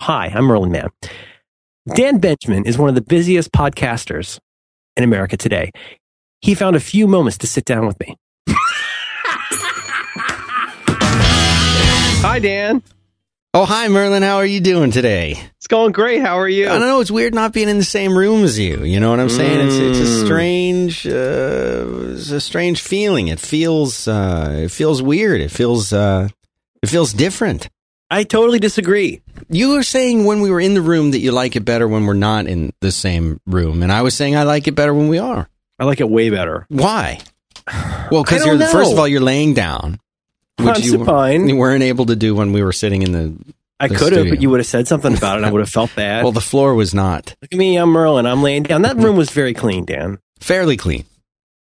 Hi, I'm Merlin Mann. Dan Benjamin is one of the busiest podcasters in America today. He found a few moments to sit down with me. Hi, Dan. Oh, hi, Merlin. How are you doing today? It's going great. How are you? I don't know. It's weird not being in the same room as you. You know what I'm saying? It's it's a Mm. strange, uh, it's a strange feeling. It feels, uh, it feels weird. It feels, uh, it feels different. I totally disagree. You were saying when we were in the room that you like it better when we're not in the same room, and I was saying I like it better when we are. I like it way better. Why? Well, because you're first of all you're laying down, which you, you weren't able to do when we were sitting in the. I could have, but you would have said something about it. and I would have felt bad. Well, the floor was not Look at me. I'm Merlin. I'm laying down. That room was very clean, Dan. fairly clean.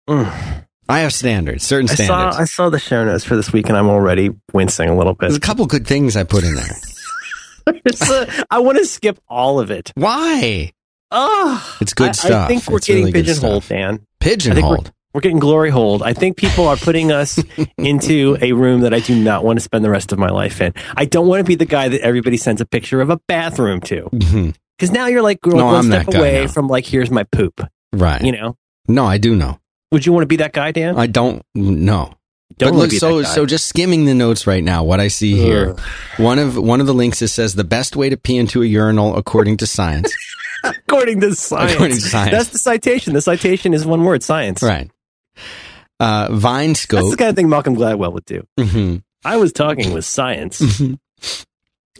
Mm. I have standards, certain I saw, standards. I saw the show notes for this week, and I'm already wincing a little bit. There's a couple good things I put in there. A- uh, I want to skip all of it. Why? Oh, It's good I, stuff. I think we're It's getting really pigeonholed. Dan. Pigeonholed. We're getting glory hold. I think people are putting us into a room that I do not want to spend the rest of my life in. I don't want to be the guy that everybody sends a picture of a bathroom to. Mm-hmm. Because now you're like No, one I'm step that guy away now. from like, here's my poop. Right. You know? no, I do know. Would you want to be that guy, Dan? I don't know. don't but look, so so just skimming the notes right now, what I see here, one of one of the links it says the best way to pee into a urinal according to science. according to science. According to science. That's the citation. The citation is one word, science. right. Uh, Vine scope. That's the kind of thing Malcolm Gladwell would do. Mhm. I was talking with science.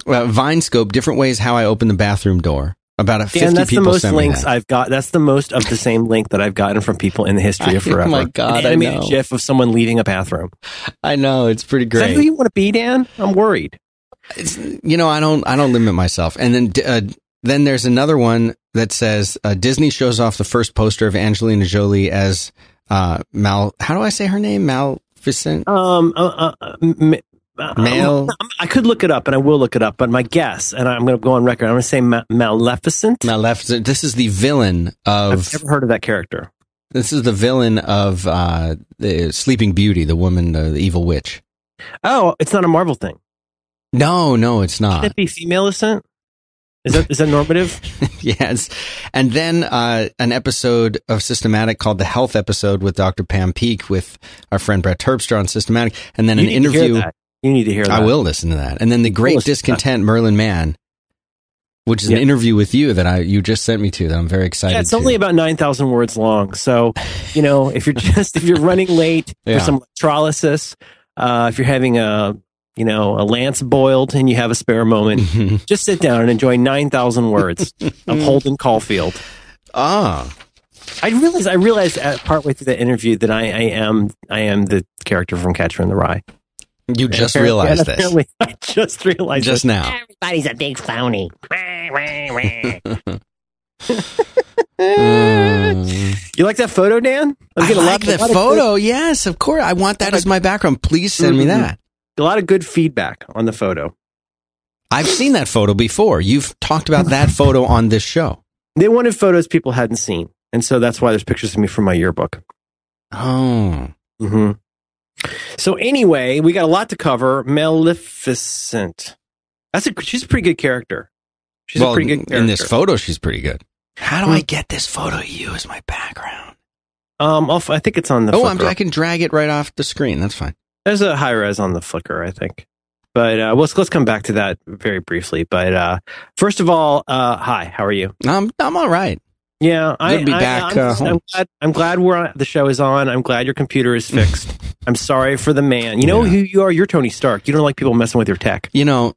Uh, Vine Scope. Different ways how I open the bathroom door. About a fifty Dan, that's the people most sent me links that. I've got. That's the most of the same link that I've gotten from people in the history of forever. Oh forever. my God, An I animated know. GIF of someone leaving a bathroom. I know it's pretty Is that who great. you want to be, Dan? I'm worried. It's, you know, I don't, I don't limit myself. And then, uh, then there's another one that says uh, Disney shows off the first poster of Angelina Jolie as uh, Mal. How do I say her name? Maleficent. Um, uh, uh, m- m- uh, Male- um, I could look it up, and I will look it up. But my guess, and I'm going to go on record, I'm going to say Ma- Maleficent. Maleficent. This is the villain of. I've never heard of that character. This is the villain of uh, the Sleeping Beauty, the woman, uh, the evil witch. Oh, it's not a Marvel thing. No, no, it's Can not. it be? Is that is that normative? yes. And then uh, an episode of Systematic called the Health episode with Dr. Pam Peeke with our friend Brett Terpstra on Systematic. And then You an need to hear interview. You need to hear that. I will listen to that. And then the Great Discontent Merlin Mann, which is Yeah. an interview with you that I you just sent me to that I'm very excited. Yeah, it's to. only about nine thousand words long. So, you know, if you're just if you're running late Yeah. for some electrolysis, uh, if you're having a you know a lance boiled and you have a spare moment, just sit down and enjoy nine thousand words of Holden Caulfield. ah. I realized I realized at partway through the interview that I, I am I am the character from Catcher in the Rye. You just apparently- realized this I just realized just it. now. Everybody's a big phony. You like that photo, Dan? I'm I getting a like lot- a the lot of photo. Yes, of course. I want that as my background. Please send me Mhm. that. a lot of good feedback on the photo. I've seen that photo before. You've talked about that photo on this show. They wanted photos people hadn't seen, and so that's why there's pictures of me from my yearbook. Oh. hmm So anyway, we got a lot to cover. Maleficent. That's a she's a pretty good character. She's well, a pretty good character. in this photo, she's pretty good. How do Hmm. I get this photo of you as my background? um, I'll, I think it's on the. oh, I'm, I can drag it right off the screen. That's fine. There's a high res on the Flickr, I think. But uh, let's let's come back to that very briefly. But uh, first of all, uh, hi, how are you? I'm I'm all right. Yeah, I, Good to be I- back, I'm, uh, just- I'm glad, I'm glad we're on, the show is on. I'm glad your computer is fixed. I'm sorry for the man. You know Yeah. who you are. You're Tony Stark. You don't like people messing with your tech. You know,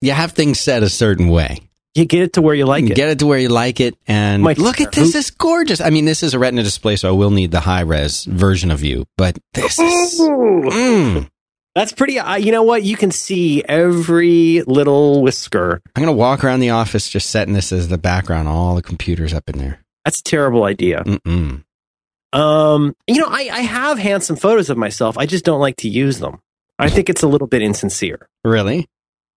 you have things set a certain way. You get it to where you like it. Get it to where you like it, and Mike, look at this. It's gorgeous. I mean, this is a Retina display, so I will need the high res version of you. But this is. Mm. That's pretty. Uh, you know what? You can see every little whisker. I'm gonna walk around the office just setting this as the background. All the computers up in there. That's a terrible idea. Mm-mm. Um, you know, I, I have handsome photos of myself. I just don't like to use them. I think it's a little bit insincere. Really?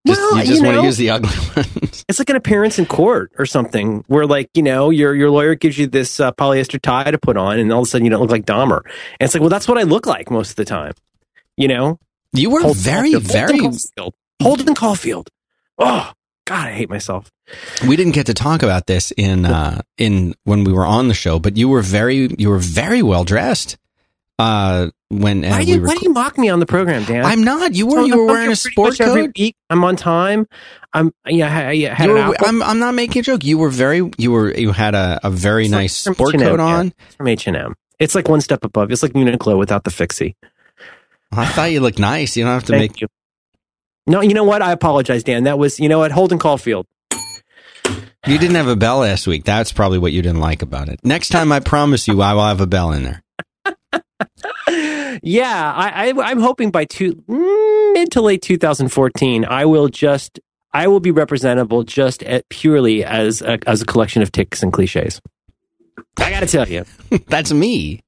Just, Well, you just you want to use the ugly ones. It's like an appearance in court or something, where like you know your your lawyer gives you this uh, polyester tie to put on, and all of a sudden you don't look like Dahmer. And it's like, well, that's what I look like most of the time. You know, You were Holden very, Caulfield. very. Holden Caulfield. Holden Caulfield. Oh God, I hate myself. We didn't get to talk about this in uh, in when we were on the show, but you were very you were very well dressed. Uh, when uh, Why, do we you, were, why do you mock me on the program, Dan? I'm not. You were So you were wearing a sport coat. week. I'm on time. I'm yeah. I, I had You an were, I'm I'm not making a joke. You were very you were you had a, a very It's nice from sport H&M, coat yeah. on. It's from H and M. It's like one step above. It's like Uniqlo without the fixie. I thought you looked nice. You don't have to Thank make. you. No, you know what? I apologize, Dan. That was you know what Holden Caulfield. You didn't have a bell last week. That's probably what you didn't like about it. Next time, I promise you, I will have a bell in there. yeah, I, I I'm hoping by two mm, mid to late 2014, I will just I will be representable just at purely as a, as a collection of ticks and cliches. I got to tell you, That's me.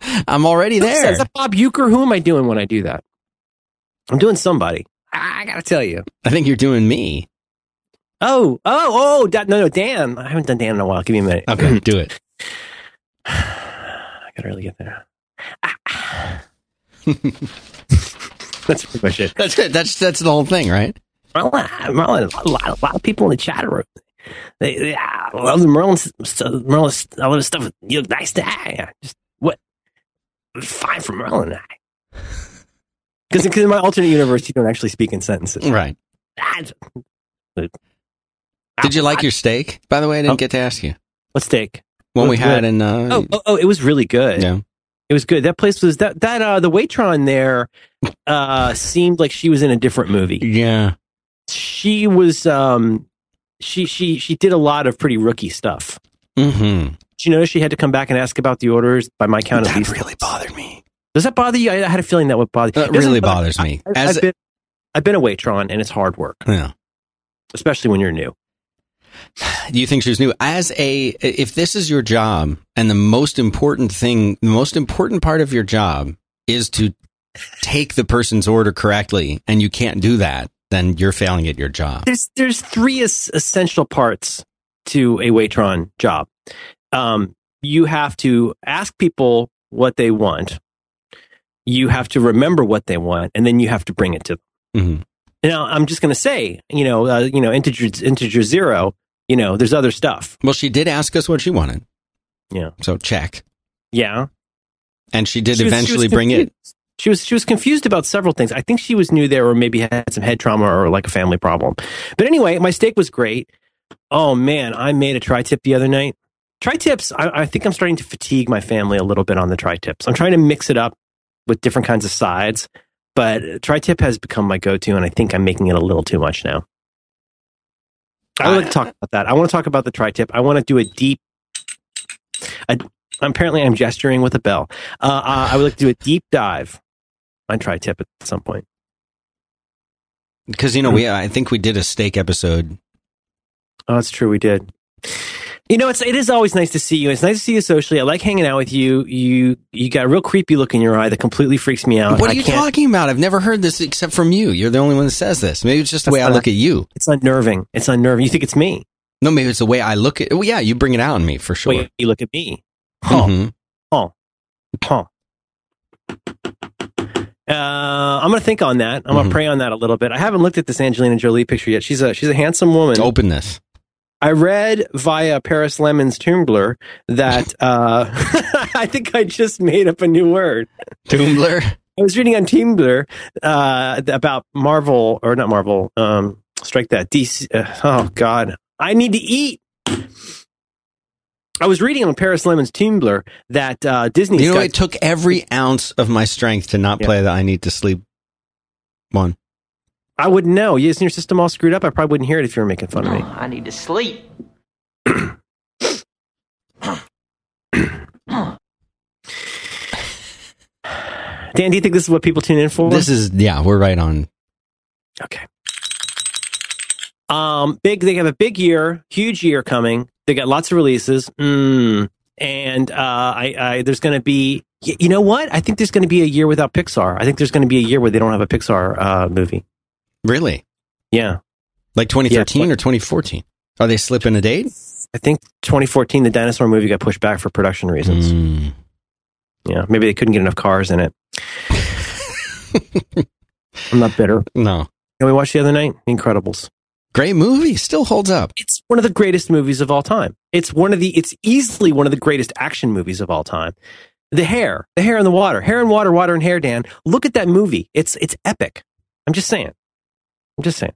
I'm already Is there. that Bob Uecker? Who am I doing when I do that? I'm doing somebody. I, I got to tell you. I think you're doing me. Oh, oh, oh! No, no, Dan. I haven't done Dan in a while. Give me a minute. Okay, do it. I gotta really get there. Ah. That's pretty much it. That's it. That's that's the whole thing, right? Merlin, Merlin, a lot, a lot of people in the chat room. They, they ah, love the Merlin, Merlin, st- all this stuff. You look nice to I. Just? Fine from Merlin and I. Because in my alternate universe, you don't actually speak in sentences. Right. Did you like your steak? By the way, I didn't Oh. get to ask you. what steak? One we Good. had in. Uh, Oh, oh, oh, it was really good. yeah. It was good. That place was that that uh the Waitron there uh seemed like she was in a different movie. Yeah. She was um she she she did a lot of pretty rookie stuff. Mm-hmm. Did you notice she had to come back and ask about the orders? By my count, at That least. really bothered me. Does that bother you? I, I had a feeling that would bother. That It really bother- bothers me. I, As have been, I've been a Waitron, and it's hard work, yeah. especially when you're new. Do you think she was new? As a, if this is your job and the most important thing, the most important part of your job is to take the person's order correctly, and you can't do that, then you're failing at your job. There's there's three es- essential parts to a Waitron job. Um, you have to ask people what they want. You have to remember what they want, and then you have to bring it to them. Mhm. Now, I'm just going to say, you know, uh, you know, integer integer zero. You know, there's other stuff. Well, she did ask us what she wanted, Yeah, so check. yeah. And she did She was- eventually was bring it. She was she was confused about several things. I think she was new there, or maybe had some head trauma or like a family problem. But anyway, my steak was great. Oh man, I made a tri-tip the other night. Tri-tips, I, I think I'm starting to fatigue my family a little bit on the tri-tips. I'm trying to mix it up with different kinds of sides, but tri-tip has become my go-to, and I think I'm making it a little too much now. I would like to talk about that. I want to talk about the tri-tip. I want to do a deep. A, apparently, I'm gesturing with a bell. Uh, uh, I would like to do a deep dive on tri-tip at some point. Because you know, we I think we did a steak episode. Oh, that's true. We did. You know, it's it is always nice to see you. It's nice to see you socially. I like hanging out with you. You you got a real creepy look in your eye that completely freaks me out. What are you talking about? I've never heard this except from you. You're the only one that says this. Maybe it's just the way I look at you. It's unnerving. It's unnerving. You think it's me? No, maybe it's the way I look at. Well, yeah, you bring it out in me for sure. Wait, you look at me. Huh. Mhm. Huh. Huh. Uh, I'm gonna think on that. I'm gonna Mhm. pray on that a little bit. I haven't looked at this Angelina Jolie picture yet. She's a she's a handsome woman. Openness. I read via Paris Lemon's Tumblr that uh, I think I just made up a new word. Tumblr. I was reading on Tumblr uh, about Marvel or not Marvel. Um, strike that. DC. Uh, oh God, I need to eat. I was reading on Paris Lemon's Tumblr that uh, Disney's You know, got it took every ounce of my strength to not Yeah. play the I need to sleep one. I wouldn't know. Isn't your system all screwed up? I probably wouldn't hear it if you were making fun of me. I need to sleep. Dan, do you think this is what people tune in for? This is yeah, we're right on. Okay. Um, big. They have a big year, huge year coming. They got lots of releases. Mm. And uh, I, I there's going to be. You know what? I think there's going to be a year without Pixar. I think there's going to be a year where they don't have a Pixar uh, movie. Really? Yeah, Like 2013 Yeah, or 2014? Are they slipping a date? I think 2014 the dinosaur movie got pushed back for production reasons. Mm. Yeah, maybe they couldn't get enough cars in it. I'm not bitter. No. Know, we watched the other night, Incredibles. Great movie, still holds up. It's one of the greatest movies of all time. It's one of the. It's easily one of the greatest action movies of all time. The hair, the hair in the water, hair and water, water and hair. Dan, look at that movie. It's it's epic. I'm just saying. I'm just saying.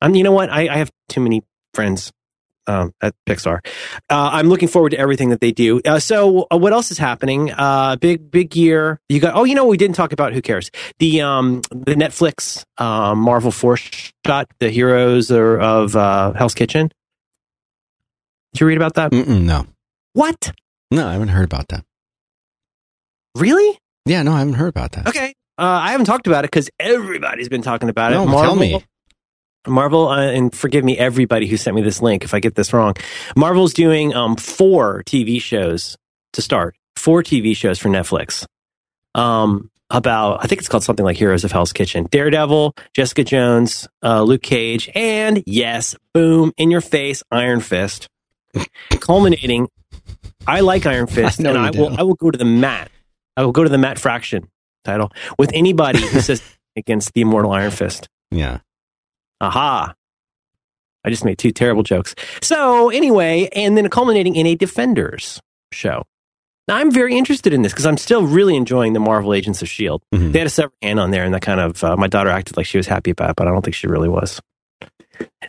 I'm. You know what? I, I have too many friends um, at Pixar. Uh, I'm looking forward to everything that they do. Uh, so, uh, what else is happening? Uh, big, big year. You got. Oh, you know, we didn't talk about. Who cares? The um, the Netflix uh, Marvel Force shot, the heroes or, of uh, Hell's Kitchen. Did you read about that? Mm-mm, no, What? no, I haven't heard about that. Really? Yeah, no, I haven't heard about that. Okay. Uh, I haven't talked about it because everybody's been talking about No, it. tell me. Marvel, uh, and forgive me, everybody who sent me this link if I get this wrong. Marvel's doing um, four TV shows to start. Four TV shows for Netflix. Um, about I think it's called something like Heroes of Hell's Kitchen. Daredevil, Jessica Jones, uh, Luke Cage, and yes, boom, in your face, Iron Fist. Culminating. I like Iron Fist, I and I do. will. I will go to the mat. I will go to the mat Fraction title with anybody who says against the immortal Iron Fist. Yeah. Aha. I just made two terrible jokes. So, anyway, and then culminating in a Defenders show. Now, I'm very interested in this because I'm still really enjoying the Marvel Agents of S.H.I.E.L.D. Mhm. They had a severed hand on there, and that kind of, uh, my daughter acted like she was happy about it, but I don't think she really was.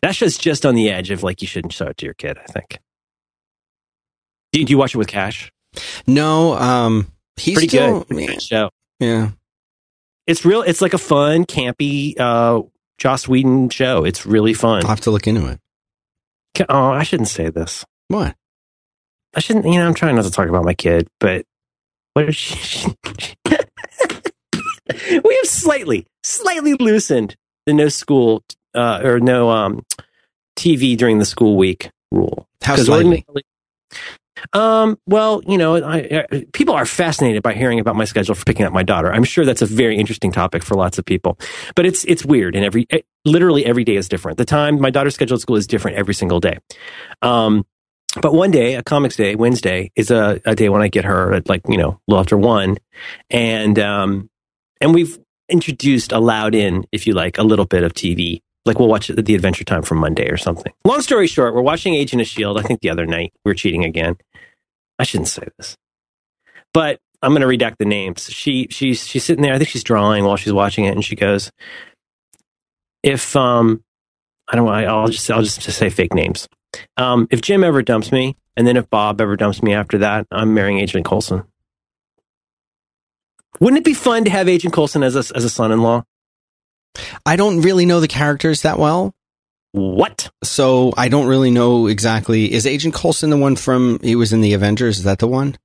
That show's just on the edge of like, you shouldn't show it to your kid, I think. Did you watch it with Cash? No, um, he's Pretty still, good. Pretty good show. Yeah. It's real, it's like a fun, campy, uh, Joss Whedon show. It's really fun. I'll have to look into it. Oh, I shouldn't say this. What? I shouldn't, you know, I'm trying not to talk about my kid, but what is she? we have slightly, slightly loosened the no school uh, or no um, TV during the school week rule. How slightly? Um, well, you know, I, I, people are fascinated by hearing about my schedule for picking up my daughter. I'm sure that's a very interesting topic for lots of people, but it's, it's weird and every, it, literally every day is different. The time my daughter's scheduled school is different every single day. Um, but one day, a comics day, Wednesday, is a, a day when I get her at like, you know, a little after one. And, um, and we've introduced, allowed in, if you like, a little bit of TV. Like we'll watch the Adventure Time from Monday or something. Long story short, we're watching Agent of S.H.I.E.L.D. I think the other night we were cheating again. I shouldn't say this, but I'm going to redact the names. She, she's, she's sitting there. I think she's drawing while she's watching it. And she goes, if, um, I don't know, I'll just, I'll just, just say fake names. Um, if Jim ever dumps me, and then if Bob ever dumps me after that, I'm marrying Agent Coulson. Wouldn't it be fun to have Agent Coulson as a, as a son-in-law? I don't really know the characters that well, What? so I don't really know exactly. Is Agent Coulson the one from? He was in the Avengers. Is that the one?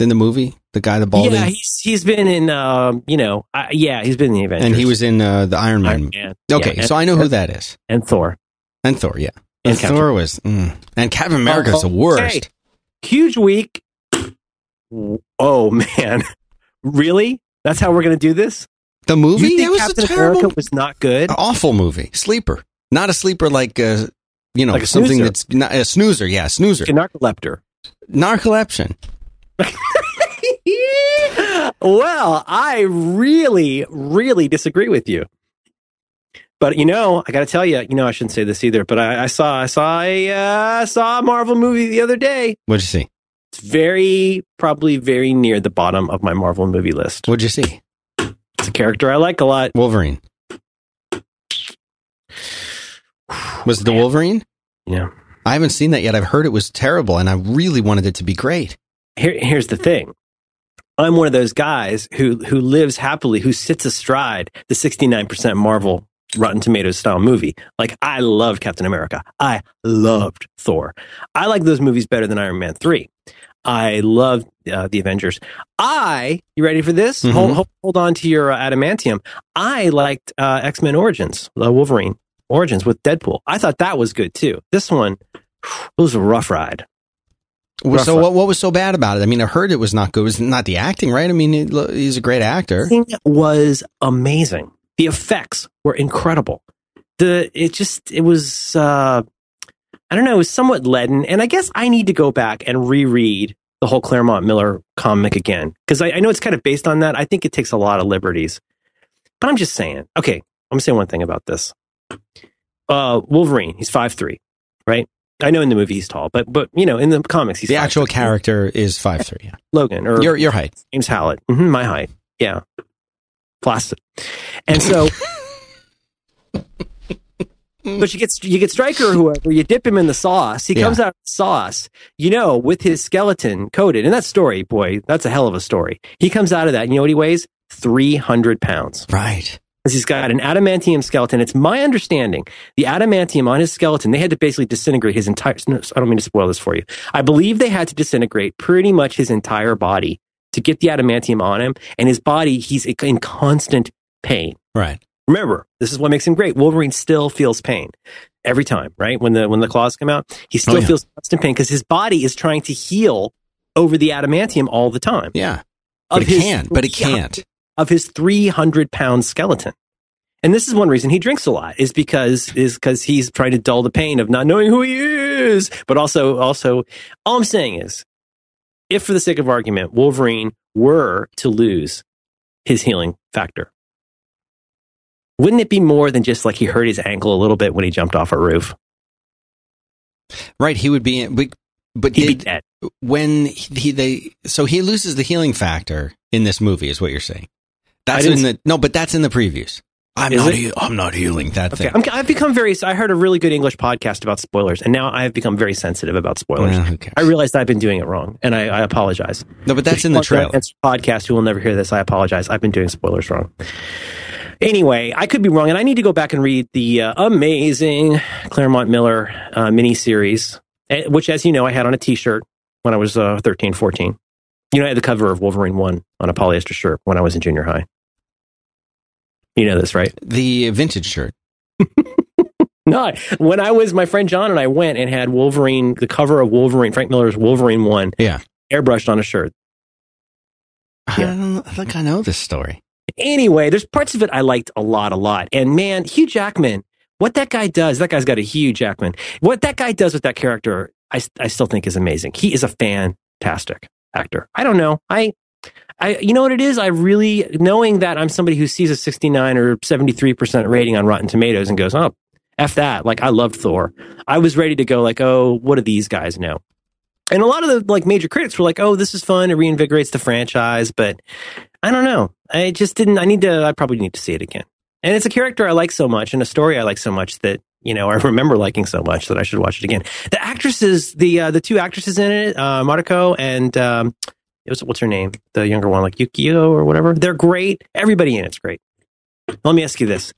In the movie, the guy, the balding, Yeah, he's he's been in, um, you know, uh, yeah, he's been in the Avengers. and he was in uh, the Iron Man. Iron Man. Okay, Yeah, so I know who that is. and Thor. And Thor, yeah. And And Thor was, mm. and Captain America's the Okay. worst. Huge week. Oh man, really? That's how we're going to do this? The movie You think that was Captain a terrible, America was not good? awful movie. Sleeper, not a sleeper like uh, you know Like something snoozer. that's not a snoozer. Yeah, snoozer. A narcoleptor. Narcoleption. well, I really, really disagree with you. But you know, I got to tell you, you know, I shouldn't say this either. But I, I saw, I saw a, uh, saw a Marvel movie the other day. What'd you see? It's very, probably very near the bottom of my Marvel movie list. What'd you see? It's a character I like a lot. Wolverine. Was it the Wolverine? Yeah. I haven't seen that yet. I've heard it was terrible, and I really wanted it to be great. Here, here's the thing. I'm one of those guys who who lives happily, who sits astride the 69% Marvel Rotten Tomatoes style movie. Like I loved Captain America. I loved Thor. I like those movies better than Iron Man 3. I loved uh, the Avengers. I, you ready for this? Mhm. Hold, hold, on to your uh, adamantium. I liked uh, X Men Origins, the Wolverine Origins with Deadpool. I thought that was good too. This one, it was a rough ride. Rough so ride. what, what was so bad about it? I mean, I heard it was not good. It was not the acting, right? I mean, he, he's a great actor. thing was amazing. The effects were incredible. The it just it was uh I don't know, it was somewhat leaden. And I guess I need to go back and reread the whole Claremont Miller comic again. Because I, I know it's kind of based on that. I think it takes a lot of liberties. But I'm just saying, okay, I'm gonna say one thing about this. Uh, Wolverine, he's five three, right? I know in the movie he's tall, but but you know in the comics he's the 5'3". actual character is five three. Yeah, Logan or your your height. James Howlett, hmm my height, yeah, plastic, and so. Mm. But you get you get Stryker or whoever, you dip him in the sauce. He Yeah. comes out of the sauce, you know, with his skeleton coated. And that story, boy, that's a hell of a story. He comes out of that, and you know what he weighs? Three hundred pounds. Right. Because he's got an adamantium skeleton. It's my understanding the adamantium on his skeleton, they had to basically disintegrate his entire. no, I don't mean to spoil this for you. I believe they had to disintegrate pretty much his entire body to get the adamantium on him. And his body, he's in constant pain. Right. Remember, this is what makes him great. Wolverine still feels pain every time, right? When the when the claws come out, he still Oh, yeah. feels constant pain because his body is trying to heal over the adamantium all the time. Yeah. Of But it can't. But it can't. of his 300 pound skeleton. And this is one reason he drinks a lot is because is because he's trying to dull the pain of not knowing who he is. But also, also, all I'm saying is, if for the sake of argument, Wolverine were to lose his healing factor, wouldn't it be more than just like he hurt his ankle a little bit when he jumped off a roof? Right. He would be. But, but He'd be did, dead. when he, he they so he loses the healing factor in this movie is what you're saying. That's in the no, but that's in the previews. I'm Is not. He, I'm not healing that Okay, thing. I'm, I've become very. I heard a really good English podcast about spoilers, and now I have become very sensitive about spoilers. Well. I realized I've been doing it wrong, and I, I apologize. no, but that's in the trailer. Podcast who will never hear this. I apologize. I've been doing spoilers wrong. Anyway, I could be wrong, and I need to go back and read the uh, amazing Claremont Miller uh, miniseries, eh, which, as you know, I had on a T-shirt when I was uh, 13, 14. You know, I had the cover of Wolverine One on a polyester shirt when I was in junior high. You know this, right? The vintage shirt. No, when I was, my friend John and I went and had Wolverine, the cover of Wolverine, Frank Miller's Wolverine One, Yeah. airbrushed on a shirt. I, Yeah. don't, I think I know this story. Anyway, there's parts of it I liked a lot, a lot. And man, Hugh Jackman, what that guy does, that guy's got a Hugh Jackman. What that guy does with that character, I, I still think is amazing. He is a fantastic actor. I don't know. I, I, you know what it is? I really, knowing that I'm somebody who sees a 69 or 73% rating on Rotten Tomatoes and goes, oh, F that. Like, I loved Thor. I was ready to go, like, oh, what do these guys know? And a lot of the like major critics were like, "Oh, this is fun. It reinvigorates the franchise." But I don't know. I just didn't. I need to. I probably need to see it again. And it's a character I like so much, and a story I like so much that you know I remember liking so much that I should watch it again. The actresses, the uh, the two actresses in it, uh, Mariko and um, it was what's her name, the younger one, like Yukio or whatever. They're great. Everybody in it's great. Let me ask you this: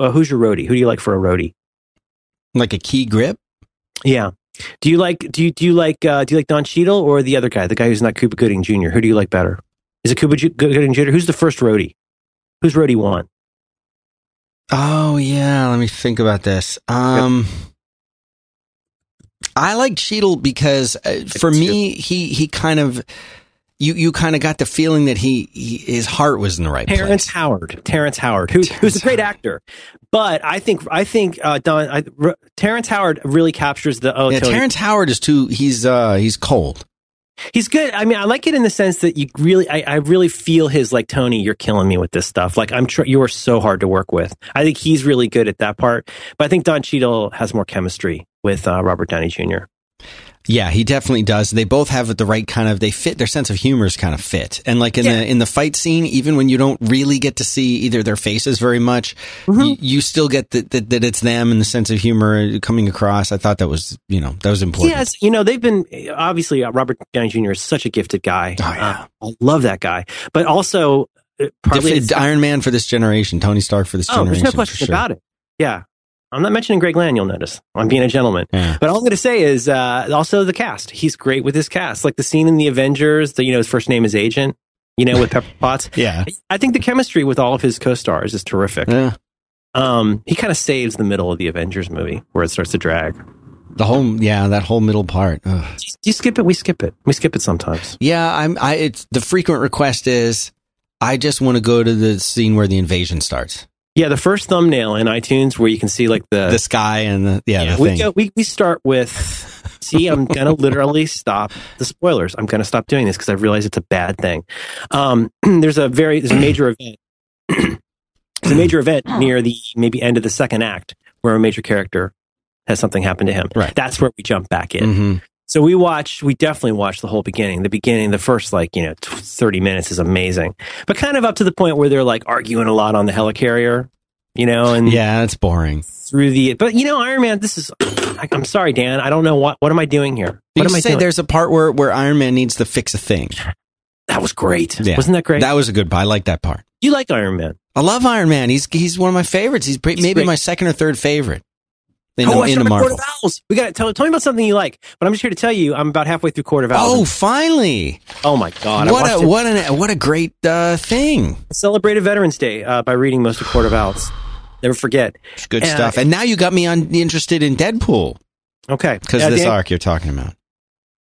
uh, Who's your roadie? Who do you like for a roadie? Like a key grip. Yeah. Do you like do you do you like uh, do you like Don Cheadle or the other guy, the guy who's not Cuba Gooding Jr.? Who do you like better? Is it Cuba Gooding Jr.? Who's the first roadie? Who's roadie one? Oh yeah, let me think about this. Um, I like Cheadle because uh, for me, he he kind of you you kind of got the feeling that he, he his heart was in the right place. Terrence place. Howard. Terrence Howard, who, who's a great actor, but I think I think uh, Don I, R- Terrence Howard really captures the oh Yeah, Terrence Howard is too. He's uh he's cold. He's good. I mean, I like it in the sense that you really, I, I really feel his like Tony. You're killing me with this stuff. Like I'm, tr- you are so hard to work with. I think he's really good at that part. But I think Don Cheadle has more chemistry with uh, Robert Downey Jr. Yeah, he definitely does. They both have the right kind of they fit their sense of humor is kind of fit. And like in Yeah. the in the fight scene, even when you don't really get to see either their faces very much, Mm-hmm. you, you still get that, that that it's them and the sense of humor coming across. I thought that was you know that was important. Yes, you know they've been obviously uh, Robert Downey Jr. is such a gifted guy. Oh, yeah. Uh, I love that guy, but also uh, Def- Iron Man for this generation, Tony Stark for this oh, there's no question sure. about it. Yeah, I'm not mentioning Greg Land. You'll notice I'm being a gentleman. Yeah. But all I'm going to say is uh, also the cast. He's great with his cast, like the scene in the Avengers. The you know his first name is Agent. You know with Pepper Potts. Yeah. I think the chemistry with all of his co-stars is terrific. Yeah. Um, he kind of saves the middle of the Avengers movie where it starts to drag. The whole yeah, that whole middle part. Do you skip it? We skip it. We skip it sometimes. Yeah, I'm I it's the frequent request is I just want to go to the scene where the invasion starts. Yeah, the first thumbnail in iTunes where you can see like the The sky and the yeah, Yeah, the we, thing. go, we we start with. See, I'm gonna literally stop the spoilers. I'm gonna stop doing this because I realize it's a bad thing. Um, there's a very there's a major event. It's a major event near the maybe end of the second act where a major character has something happen to him. Right. That's where we jump back in. hmm So we watched, we definitely watched the whole beginning. The beginning, the first like, you know, 30 minutes is amazing. But kind of up to the point where they're like arguing a lot on the helicarrier, you know, and Yeah, it's boring. through the, but you know, Iron Man, this is, I'm sorry, Dan. I don't know what, what am I doing here? You What am I say doing? there's a part where, where Iron Man needs to fix a thing. That was great. Yeah. Wasn't that great? That was a good part. I like that part. you like Iron Man. I love Iron Man. He's he's one of my favorites. He's, He's maybe great. my second or third favorite in, oh, I in started the Court of Owls. We got to tell, tell me about something you like. But I'm just here to tell you, I'm about halfway through Court of Owls. Oh, finally! Oh my God. What a it. what an what a great uh, thing. celebrated Veterans Day uh, by reading most of Court of Owls. Never forget. It's good Uh, stuff. And now you got me on interested in Deadpool Okay. because Uh, this Dan, arc you're talking about.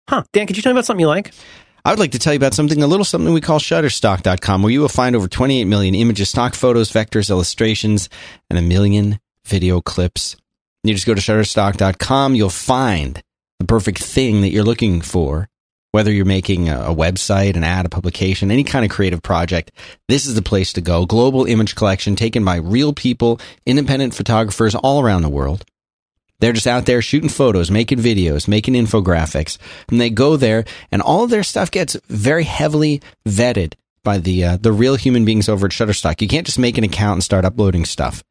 Huh. Dan, could you tell me about something you like? I would like to tell you about something, a little something we call Shutterstock.com, where you will find over 28 million images, stock photos, vectors, illustrations, and a million video clips. You just go to Shutterstock.com, you'll find the perfect thing that you're looking for. Whether you're making a, website, an ad, a publication, any kind of creative project, this is the place to go. Global image collection taken by real people, independent photographers all around the world. They're just out there shooting photos, making videos, making infographics, and they go there, and all of their stuff gets very heavily vetted by the uh, the real human beings over at Shutterstock. You can't just make an account and start uploading stuff.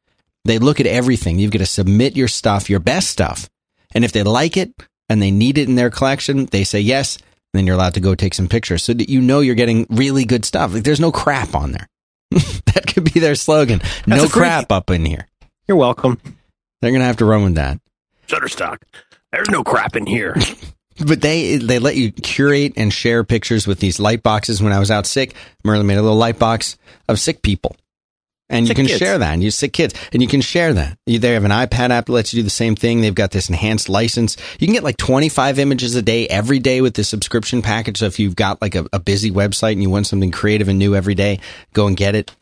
They look at everything. You've got to submit your stuff, your best stuff, and if they like it and they need it in their collection, they say yes. And then you're allowed to go take some pictures so that you know you're getting really good stuff. Like there's no crap on there. that could be their slogan. no a free- crap up in here. You're welcome. They're gonna have to run with that. Shutterstock. There's no crap in here. But they they let you curate and share pictures with these light boxes. When I was out sick, Merlin made a little light box of sick people, and Sick you can kids. share that. And you sick kids, and you can share that. You, they have an iPad app that lets you do the same thing. They've got this enhanced license. You can get like twenty five images a day every day with the subscription package. So if you've got like a, a busy website and you want something creative and new every day, go and get it.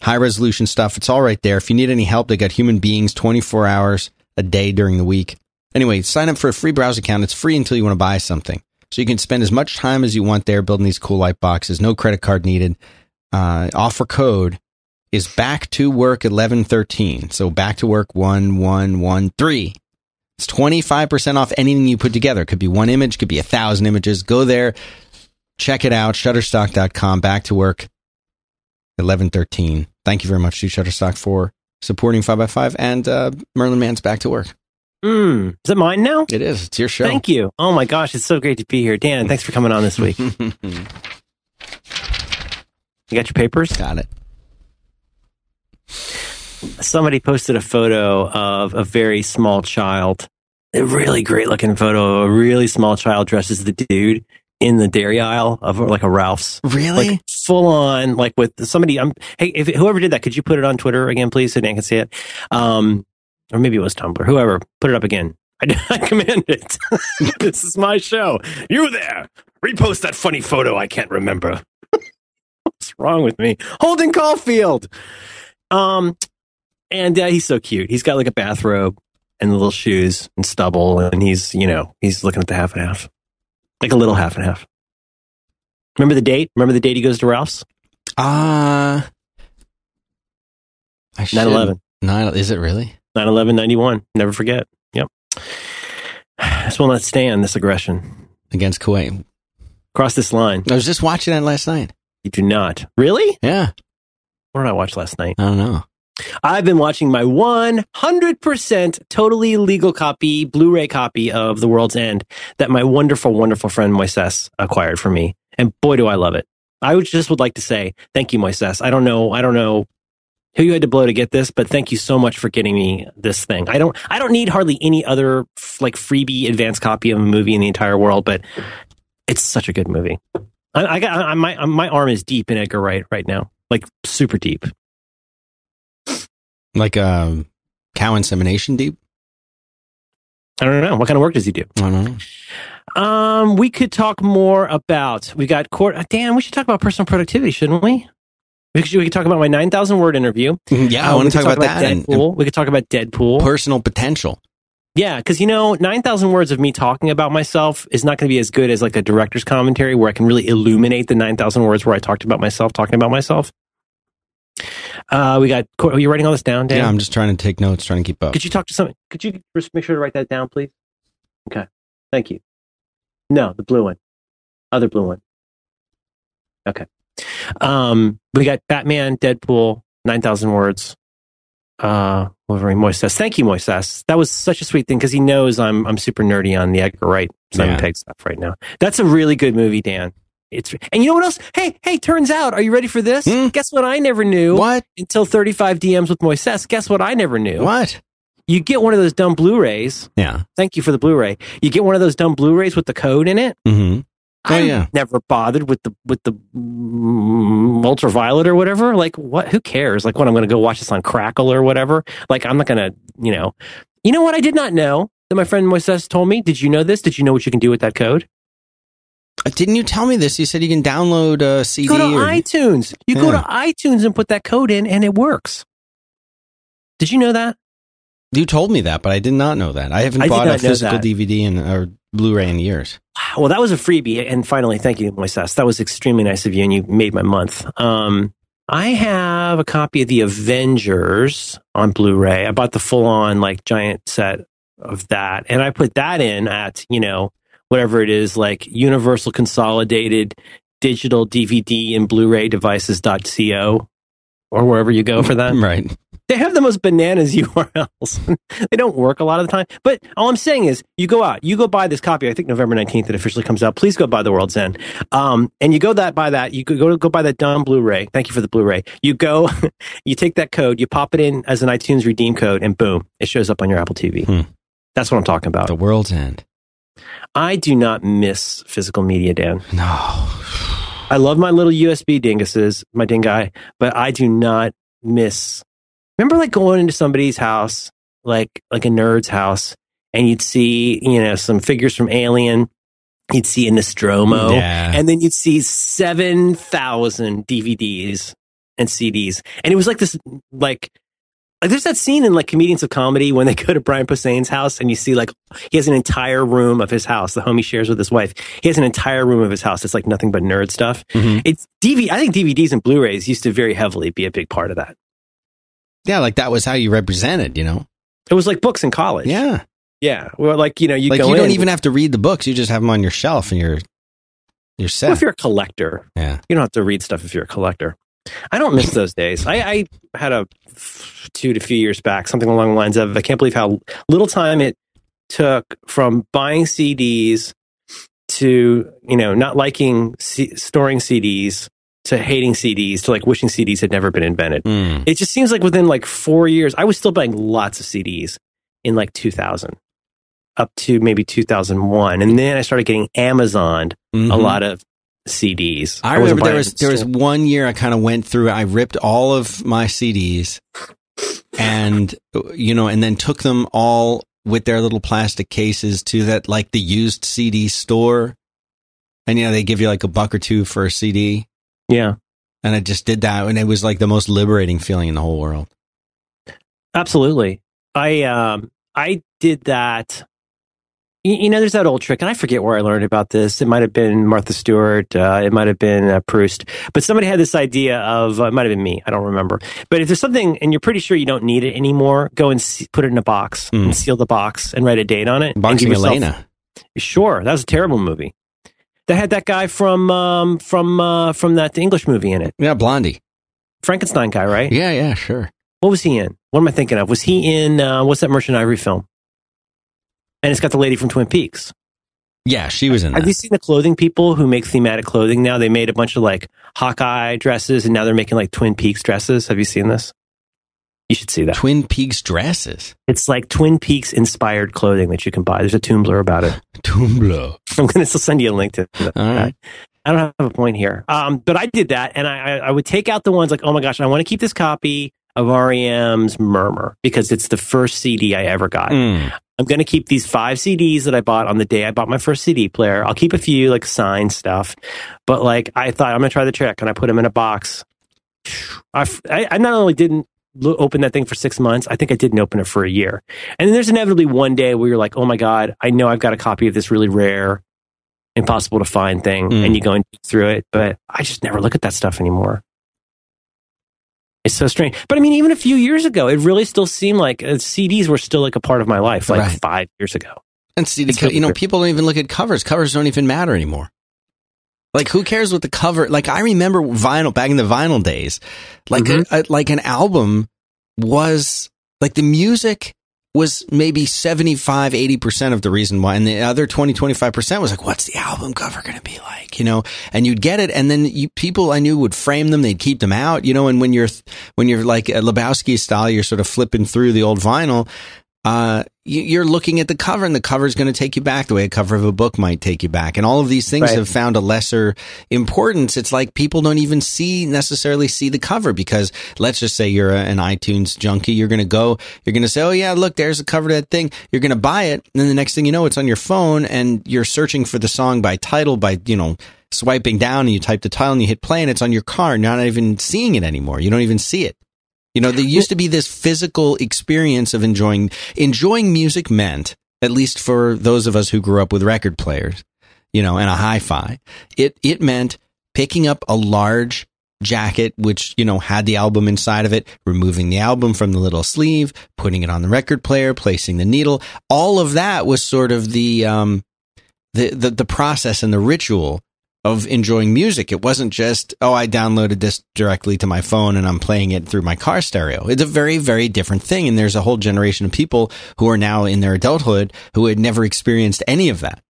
High resolution stuff. It's all right there. If you need any help, they got human beings twenty four hours a day during the week. Anyway, sign up for a free browser account. It's free until you want to buy something. So you can spend as much time as you want there building these cool light boxes. No credit card needed. Uh, offer code is back to work 1113. So back to work 1113. It's 25% off anything you put together. It could be one image, could be a thousand images. Go there, check it out. Shutterstock.com. Back to work 1113. Thank you very much to Shutterstock for supporting 5x5 and uh, Merlin Mann's back to work. Mm. Is it mine now? It is. It's your show. Thank you. Oh my gosh, it's so great to be here. Dan, thanks for coming on this week. You got your papers? Got it. Somebody posted a photo of a very small child. A really great looking photo. of A really small child dressed as the dude in the dairy aisle of like a Ralph's. Really? Like full on, like with somebody. Um, hey, if whoever did that, could you put it on Twitter again, please, so Dan can see it? Um, or maybe it was Tumblr. Whoever, put it up again. I, I command it. this is my show. You there? Repost that funny photo. I can't remember. What's wrong with me? Holden Caulfield. Um, and uh, he's so cute. He's got like a bathrobe and little shoes and stubble, and he's you know he's looking at the half and half, like a little half and half. Remember the date? Remember the date he goes to Ralph's? Ah. I should- 9-11. Nine. Is it really? 9-11, 91. Never forget. Yep. This will not stand this aggression. Against Kuwait. Cross this line. I was just watching that last night. You do not. Really? Yeah. What did I watch last night? I don't know. I've been watching my 100% totally legal copy, Blu-ray copy of The World's End that my wonderful, wonderful friend Moises acquired for me. And boy, do I love it. I would just would like to say thank you, Moises. I don't know. I don't know who you had to blow to get this, but thank you so much for getting me this thing. I don't, I don't need hardly any other like freebie advanced copy of a movie in the entire world, but it's such a good movie. I, I got, I, my, my arm is deep in Edgar Wright right now, like super deep. Like um, cow insemination deep? I don't know. What kind of work does he do? I don't know. Um, we could talk more about. We got court. uh, Dan, we should talk about personal productivity, shouldn't we? We could, we could talk about my nine thousand word interview. Yeah, I Uh, want to could talk about that and, Deadpool. and we could talk about Deadpool. personal potential. yeah, because you know, nine thousand words of me talking about myself is not going to be as good as like a director's commentary where I can really illuminate the nine thousand words where I talked about myself, talking about myself. Uh, we got. Are you writing all this down, Dan? Yeah, I'm just trying to take notes, trying to keep up. Could you talk to someone? Could you just make sure to write that down, please? Okay. Thank you. No, the blue one. Other blue one. Okay. Um, we got Batman, Deadpool, 9,000 words. Uh, Wolverine, Moises. Thank you, Moises. That was such a sweet thing because he knows I'm, I'm super nerdy on the Edgar Wright Simon Yeah. Pegg stuff right now. That's a really good movie, Dan. It's, and you know what else? Hey, hey, turns out, are you ready for this? Hmm? Guess what I never knew What? until 35 DMs with Moises. Guess what I never knew? What? You get one of those dumb Blu-rays. Yeah. Thank you for the Blu-ray. You get one of those dumb Blu-rays with the code in it. Mm-hmm. Oh, I'm yeah. never bothered with the with the mm, ultraviolet or whatever. Like, what? Who cares? Like, what? I'm going to go watch this on Crackle or whatever. Like, I'm not going to, you know. You know what? I did not know that my friend Moises told me. Did you know this? Did you know what you can do with that code? Didn't you tell me this? You said you can download a CD. You go to or, iTunes. You go to iTunes and put that code in, and it works. Did you know that? you told me that, but I did not know that. I haven't I bought a physical. DVD and or Blu-ray in years. Wow. Well, that was a freebie. And finally, thank you, Moises. That was extremely nice of you, and you made my month. Um, I have a copy of the Avengers on Blu-ray. I bought the full-on like giant set of that, and I put that in at you know whatever it is, like Universal Consolidated Digital DVD and Blu-ray Devices.co or wherever you go for that. Right. They have the most bananas URLs. they don't work a lot of the time. But all I'm saying is, you go out, you go buy this copy. I think November 19th it officially comes out. Please go buy The World's End. Um, and you go that buy that. You go go buy that dumb Blu-ray. Thank you for the Blu-ray. You go, you take that code, you pop it in as an iTunes redeem code, and boom, it shows up on your Apple TV. Hmm. That's what I'm talking about. The world's end. I do not miss physical media, Dan. No. I love my little USB dinguses, my dingai, but I do not miss. Remember, like going into somebody's house, like like a nerd's house, and you'd see you know some figures from Alien. You'd see a Nostromo, Yeah. and then you'd see seven thousand DVDs and CDs, and it was like this like. Like there's that scene in like comedians of comedy when they go to Brian Posehn's house and you see like he has an entire room of his house, the home he shares with his wife. He has an entire room of his house. It's like nothing but nerd stuff. Mhm. It's DV. I think DVDs and Blu-rays used to very heavily be a big part of that. Yeah, like that was how you represented, you know? It was like books in college. Yeah. yeah. Well, like you know, you like go you don't in- even have to read the books. You just have them on your shelf and you're, you're set. Well, if you're a collector, yeah. you don't have to read stuff if you're a collector. I don't miss those days. I, I had a two to few years back, something along the lines of I can't believe how little time it took from buying CDs to you know not liking C- storing CDs to hating CDs to like wishing CDs had never been invented. Mm. It just seems like within like four years, I was still buying lots of CDs in like 2000 up to maybe 2001. And then I started getting Amazoned a Mhm. lot of CDs. I wasn't remember there was there was one year I kind of went through. I ripped all of my CDs, and you know, and then took them all with their little plastic cases to that like the used CD store, and you know they give you like a buck or two for a CD, Yeah, and I just did that, and it was like the most liberating feeling in the whole world. absolutely. I, um, I did that. You, you know, there's that old trick, and I forget where I learned about this. It might have been Martha Stewart. Uh, it might have been uh, Proust. But somebody had this idea of, uh, it might have been me. I don't remember. But if there's something and you're pretty sure you don't need it anymore, go and see, put it in a box Mm. and seal the box and write a date on it. Boxing yourself- Elena, Sure, that was a terrible movie. That had that guy from um, from uh, from that English movie in it, yeah, Blondie, Frankenstein guy, right? yeah, yeah, sure. What was he in? What am I thinking of? Was he in uh, what's that Merchant Ivory film? And it's got the lady from Twin Peaks. Yeah, she was in Have that. you seen the clothing people who make thematic clothing now? They made a bunch of like Hawkeye dresses, and now they're making like Twin Peaks dresses. Have you seen this? You should see that. Twin Peaks dresses. It's like Twin Peaks inspired clothing that you can buy. There's a Tumblr about it. Tumblr. I'm going to still send you a link to that. All right. I don't have a point here. Um, but I did that, and I, I, I would take out the ones like, oh my gosh, I want to keep this copy of REM's Murmur because it's the first CD I ever got. Mm. I'm going to keep these five CDs that I bought on the day I bought my first CD player. I'll keep a few like signed stuff, but like I thought I'm going to try the trick, and I put them in a box. I, I I not only didn't open that thing for six months, I think I didn't open it for a year. And then there's inevitably one day where you're like, oh my god, I know I've got a copy of this really rare, impossible to find thing, Mm. and you go and through it. But I just never look at that stuff anymore. It's so strange. But I mean, even a few years ago, it really still seemed like uh, CDs were still like a part of my life, like Right. five years ago. And see, It's you know, people don't even look at covers. Covers don't even matter anymore. Like, who cares what the cover? Like, I remember vinyl back in the vinyl days. Like, Mhm. a, a- like an album was like the music was maybe 75, 80% of the reason why. And the other 20, 25% was like, what's the album cover going to be like? You know, and you'd get it. And then you, people I knew would frame them. They'd keep them out, you know, and when you're, when you're like a Lebowski style, you're sort of flipping through the old vinyl uh, you- you're looking at the cover and the cover is going to take you back the way a cover of a book might take you back. And all of these things Right. have found a lesser importance. It's like people don't even see necessarily see the cover because let's just say you're a, an iTunes junkie. You're going to go, you're going to say, Oh yeah, look, there's the cover to that thing. You're going to buy it. And then the next thing you know, it's on your phone and you're searching for the song by title by, you know, swiping down and you type the title and you hit play and it's on your car. and You're not even seeing it anymore. You don't even see it. You know, there used to be this physical experience of enjoying enjoying music meant, at least for those of us who grew up with record players, you know, and a hi-fi. It it meant picking up a large jacket which, you know, had the album inside of it, removing the album from the little sleeve, putting it on the record player, placing the needle. All of that was sort of the um the the, the process and the ritual of enjoying music. It wasn't just, oh, I downloaded this directly to my phone and I'm playing it through my car stereo. It's a very, very different thing. And there's a whole generation of people who are now in their adulthood who had never experienced any of that.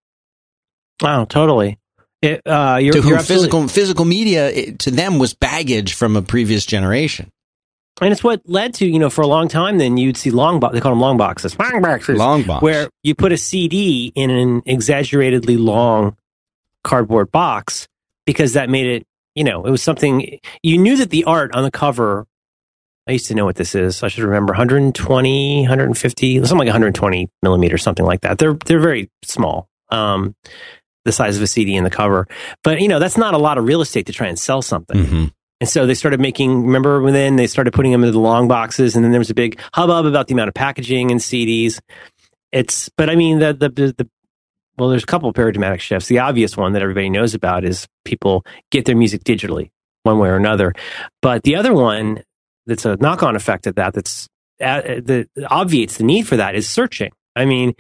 Oh, totally. It, uh, you're, to whom physical, physical media it, to them was baggage from a previous generation. and it's what led to you know for a long time. Then you'd see long box. They call them long boxes. Long boxes. Long box. where you put a CD in an exaggeratedly long cardboard box because that made it, you know, it was something you knew that the art on the cover. I used to know what this is. I should remember 120, 150, something like 120 millimeters, something like that. They're they're very small, um, the size of a CD in the cover. But you know, that's not a lot of real estate to try and sell something. hmm And so they started making, remember when then they started putting them into the long boxes and then there was a big hubbub about the amount of packaging and CDs. It's, but I mean, the, the, the well, there's a couple of paradigmatic shifts. The obvious one that everybody knows about is people get their music digitally one way or another. But the other one that's a knock on effect of that, that's, uh, that obviates the need for that is searching. I mean,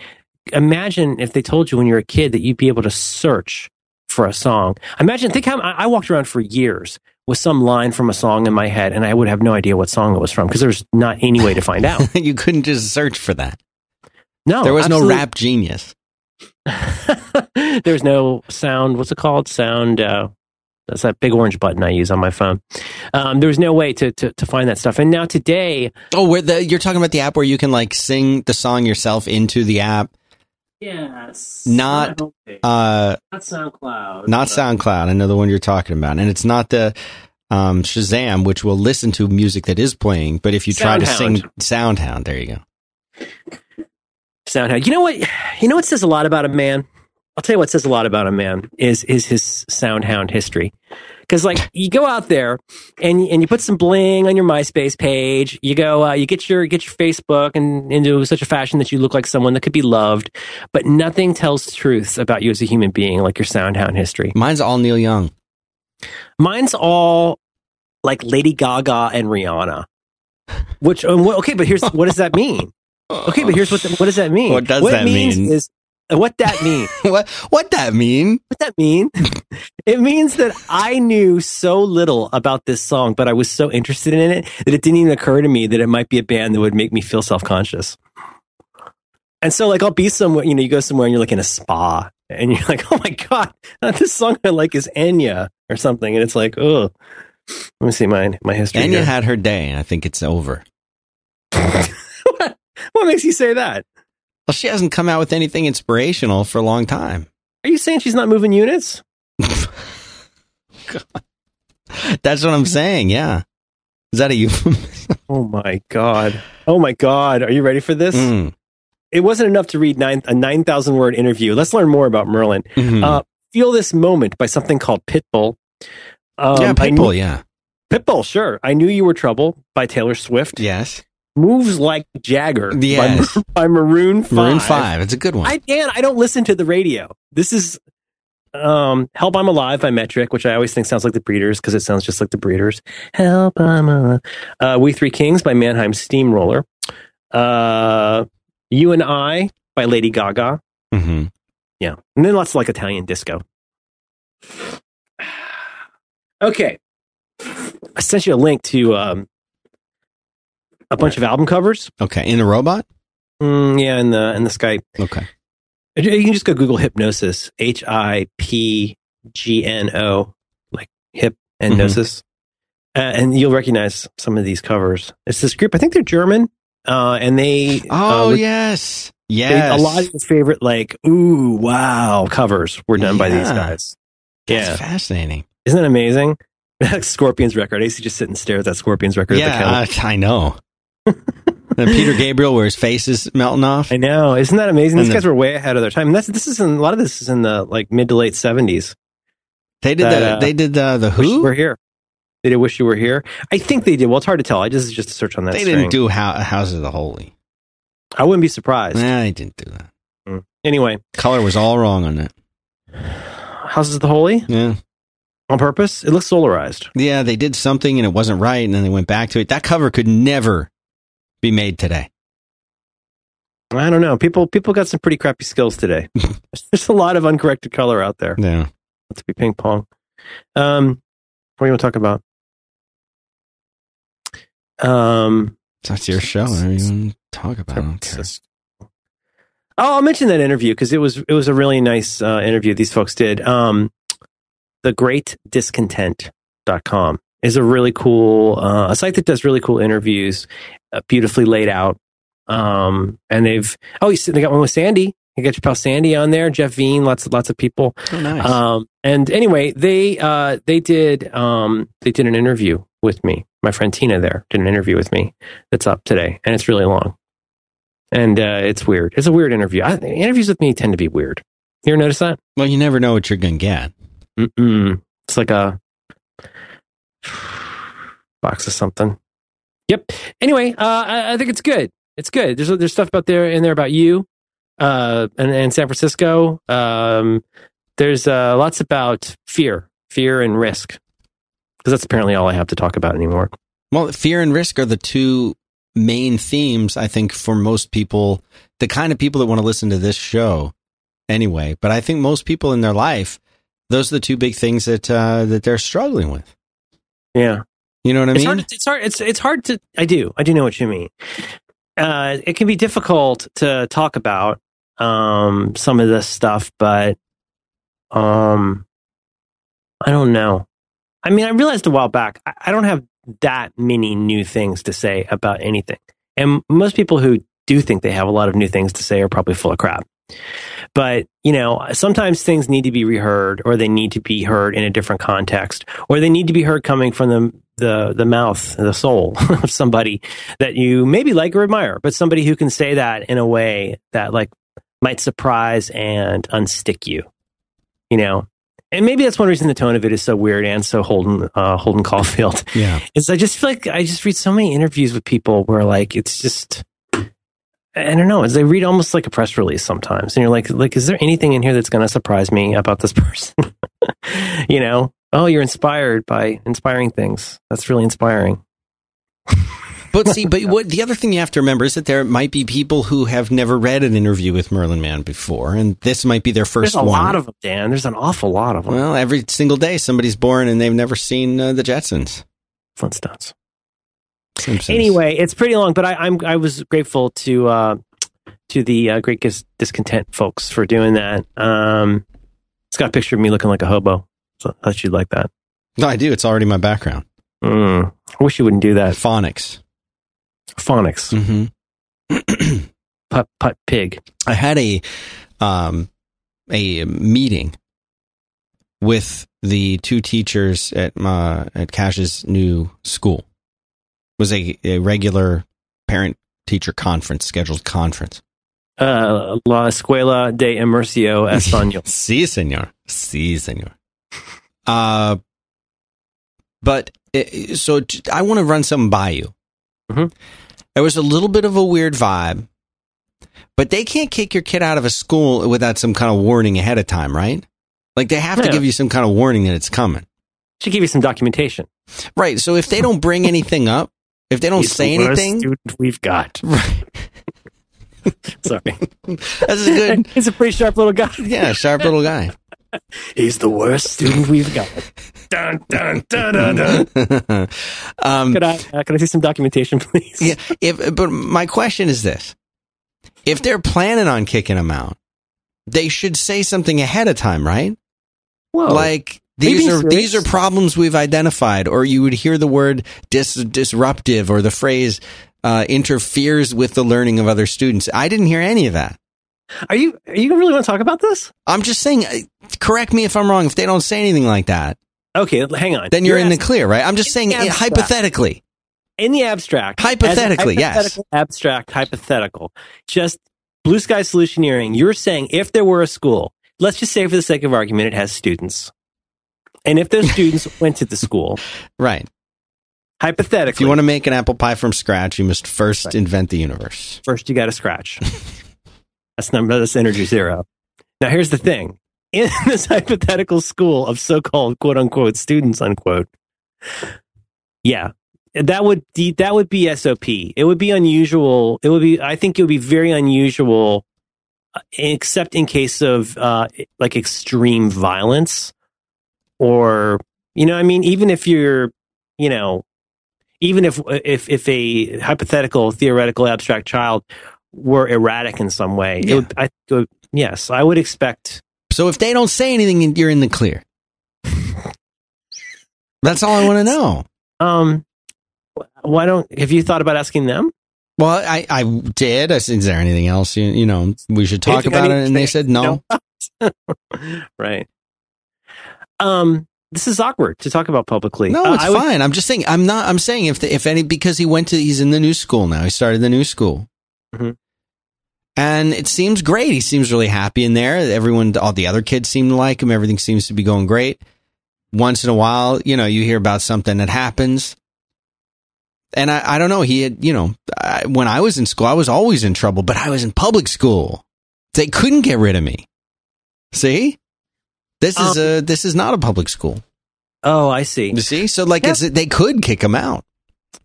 imagine if they told you when you were a kid that you'd be able to search for a song. Imagine, think how I I walked around for years with some line from a song in my head and I would have no idea what song it was from because there's not any way to find out. you couldn't just search for that. No, there was no rap genius. There's no sound. What's it called? Sound. Uh, that's that big orange button I use on my phone. Um, there was no way to, to to find that stuff. And now today, Oh, where the you're talking about the app where you can like sing the song yourself into the app. yes, Not- Uh, not SoundCloud, not SoundCloud. I know the one you're talking about, and it's not the um, Shazam, which will listen to music that is playing. But if you try to sing SoundHound, there you go. SoundHound. You know what? You know what says a lot about a man. I'll tell you what says a lot about a man is is his SoundHound history. Because like you go out there and and you put some bling on your MySpace page. You go, uh, you get your get your Facebook and into such a fashion that you look like someone that could be loved. But nothing tells truths about you as a human being like your SoundHound history. Mine's all Neil Young. Mine's all like Lady Gaga and Rihanna. Which um, okay, but here's what does that mean? Okay, but here's what the, what does that mean? What does it that mean? Is uh, what that mean? what what that mean? what that mean? it means that I knew so little about this song, but I was so interested in it that it didn't even occur to me that it might be a band that would make me feel self conscious. And so, like, I'll be somewhere, you know, you go somewhere and you're like in a spa, and you're like, oh my god, this song I like is Enya or something, and it's like, oh, let me see my my history. Enya here. had her day. and I think it's over. What? makes you say that? Well, she hasn't come out with anything inspirational for a long time. Are you saying she's not moving units? That's what I'm saying. Yeah. Is that a euphemism? Oh my god! Oh my god! Are you ready for this? Mm. it wasn't enough to read nine, a 9,000 word interview. Let's learn more about Merlin. Mhm. Uh, Feel This Moment by something called Pitbull. Um, yeah, people. knew- Yeah. Pitbull, sure. I Knew You Were Trouble by Taylor Swift. Yes. Moves Like Jagger Yes. by, by Maroon 5. Maroon Five. It's a good one. I, Dan, I don't listen to the radio. This is, Um, Help I'm Alive by Metric, which I always think sounds like the Breeders because it sounds just like the Breeders. Help I'm Alive. Uh, we Three Kings by Mannheim Steamroller. Uh, You and I by Lady Gaga. hmm Yeah. And then lots of like Italian disco. Okay. I sent you a link to um, a bunch of album covers. Okay. In the robot? Mm, yeah, in the in the Skype. Okay. You can just go Google Hipgnosis, H I P G N O, like hip and Mhm. gnosis, uh, and you'll recognize some of these covers. It's this group. I think they're German, uh, and they Oh, uh, yes. they- Yes. a lot of your favorite like ooh wow covers were done by these Yeah. guys. That's Yeah, fascinating. isn't that amazing? Scorpions record. I used to just sit and stare at that Scorpions record at the. Yeah, I know. then Peter Gabriel, where his face is melting off. I know. Isn't that amazing? These the- guys were way ahead of their time. And that's this is in, a lot of this is in the like mid to late seventies. They did that, the uh, they did the the Wish you Who. were here. They did wish you were here. I think they did. Well, it's hard to tell. I just just search on that. They string. didn't do how, House of the Holy. I wouldn't be surprised. Nah, they didn't do that. Mm. Anyway, Color was all wrong on that. Houses of the Holy Yeah, on purpose. It looks solarized. yeah, they did something and it wasn't right, and then they went back to it. That cover could never be made today. I don't know. People people got some pretty crappy skills today. There's a lot of uncorrected color out there. Yeah. Let's be ping pong. Um, what do you want to talk about? Um, That's your show. I don't even talk about it. I don't care. Oh, I'll mention that interview because it was it was a really nice uh, interview these folks did. Um, the Great Discontent.com is a really cool uh, a site that does really cool interviews, beautifully laid out. Um, and they've oh, you see, they got one with Sandy. You got your pal Sandy on there, Jeff Veen, lots of lots of people. Oh, nice. Um, and anyway, they uh, they did um, they did an interview with me. My friend Tina there did an interview with me. That's up today, and it's really long, and uh, it's weird. It's a weird interview. I, interviews with me tend to be weird. You ever notice that? well, you never know what you're gonna get. Mm-mm. It's like a box of something. Yep. Anyway, uh, I, I think it's good. It's good. There's there's stuff about there in there about you, uh, and, and San Francisco. Um, there's uh, lots about fear, fear and risk, because that's apparently all I have to talk about anymore. Well, fear and risk are the two main themes, I think, for most people, the kind of people that want to listen to this show anyway. But I think most people in their life, those are the two big things that uh, that they're struggling with. Yeah. You know what I it's mean? hard. It's hard. It's it's hard to. I do. I do know what you mean. Uh, it can be difficult to talk about um, some of this stuff, but um, I don't know. I mean, I realized a while back I, I don't have that many new things to say about anything, and most people who do think they have a lot of new things to say are probably full of crap. But, you know, sometimes things need to be reheard or they need to be heard in a different context or they need to be heard coming from the, the, the mouth, the soul of somebody that you maybe like or admire, but somebody who can say that in a way that like might surprise and unstick you, you know? And maybe that's one reason the tone of it is so weird and so Holden, uh, Holden Caulfield yeah. is I just feel like I just read so many interviews with people where like it's just I don't know. They read almost like a press release sometimes, and you're like, like, is there anything in here that's going to surprise me about this person? you know, oh, you're inspired by inspiring things. That's really inspiring. But see, but what the other thing you have to remember is that there might be people who have never read an interview with Merlin Mann before, and this might be their first There's a one. lot of them, Dan. There's an awful lot of them. well, every single day somebody's born and they've never seen uh, the Jetsons. Flintstones. Simpsons. Anyway, it's pretty long, but I, I'm I was grateful to uh, to the uh, Great Dis- Discontent folks for doing that. Um, it's got a picture of me looking like a hobo, so I thought you'd like that. no, I do. It's already my background. Mm, I wish you wouldn't do that. Phonics. Phonics, hmm putt putt pig. I had a um a meeting with the two teachers at my at Cash's new school. Was a, a regular parent teacher conference scheduled conference. Uh, La Escuela de Emercio Español. Sí, señor. Sí, señor. Uh, but it, so t- I want to run something by you. Mhm. There was a little bit of a weird vibe, but they can't kick your kid out of a school without some kind of warning ahead of time, right? Like they have to give you some kind of warning that it's coming. Should give you some documentation. Right. So if they don't bring anything up, if they don't say anything. He's say the worst anything, student we've got. Right. Sorry, that's a good, he's a pretty sharp little guy. yeah, sharp little guy. He's the worst student we've got. Dun dun dun dun dun. um, Could I uh, could I see some documentation, please? yeah. If, but my question is this: If they're planning on kicking him out, they should say something ahead of time, right? Whoa. like these being are these are problems we've identified or you would hear the word dis- disruptive or the phrase uh, interferes with the learning of other students i didn't hear any of that are you are you really want to talk about this? i'm just saying uh, correct me if i'm wrong if they don't say anything like that Okay, hang on. then you're, in the clear right i'm just saying in uh, abstract. hypothetically in the abstract. Hypothetically, a yes. Abstract, hypothetical. Just blue sky solutioneering. You're saying if there were a school, let's just say for the sake of argument, it has students. And if those students went to the school, right hypothetically, if you want to make an apple pie from scratch you must first Right. invent the universe first you got to scratch. that's number, that's energy zero. Now here's the thing. In this hypothetical school of so-called quote unquote students unquote, yeah, that would be, that would be SOP. It would be unusual. It would be, I think it would be very unusual, uh, except in case of uh, like extreme violence or, you know, I mean, even if you're, you know, even if if if a hypothetical theoretical abstract child were erratic in some way, Yeah. it would, I would- yes, I would expect. so if they don't say anything you're in the clear that's all i want to know Um, why don't have you thought about asking them? Well, I, I did. I said, is there anything else you, you know we should talk about it? And they said no. right. Um, this is awkward to talk about publicly. No, Uh, it's would- fine. I'm just saying. I'm not. I'm saying if the, if any because he went to he's in the new school now. He started the new school, Mhm. and it seems great. He seems really happy in there. Everyone, all the other kids seem to like him. Everything seems to be going great. Once in a while, you know, you hear about something that happens. And I, I don't know. He had, you know, I, when I was in school, I was always in trouble, but I was in public school. They couldn't get rid of me. See, this is Um, a this is not a public school. Oh, I see. You see, so like Yeah. they could kick him out,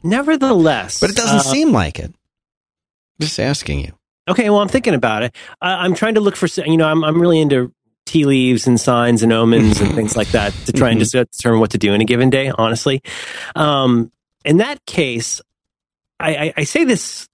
Nevertheless, but it doesn't uh, seem like it. Just asking you. Okay, well, I'm thinking about it. I, I'm trying to look for, you know, I'm I'm really into tea leaves and signs and omens and things like that to try and just determine what to do in a given day. Honestly, um, in that case, I, I, I say this.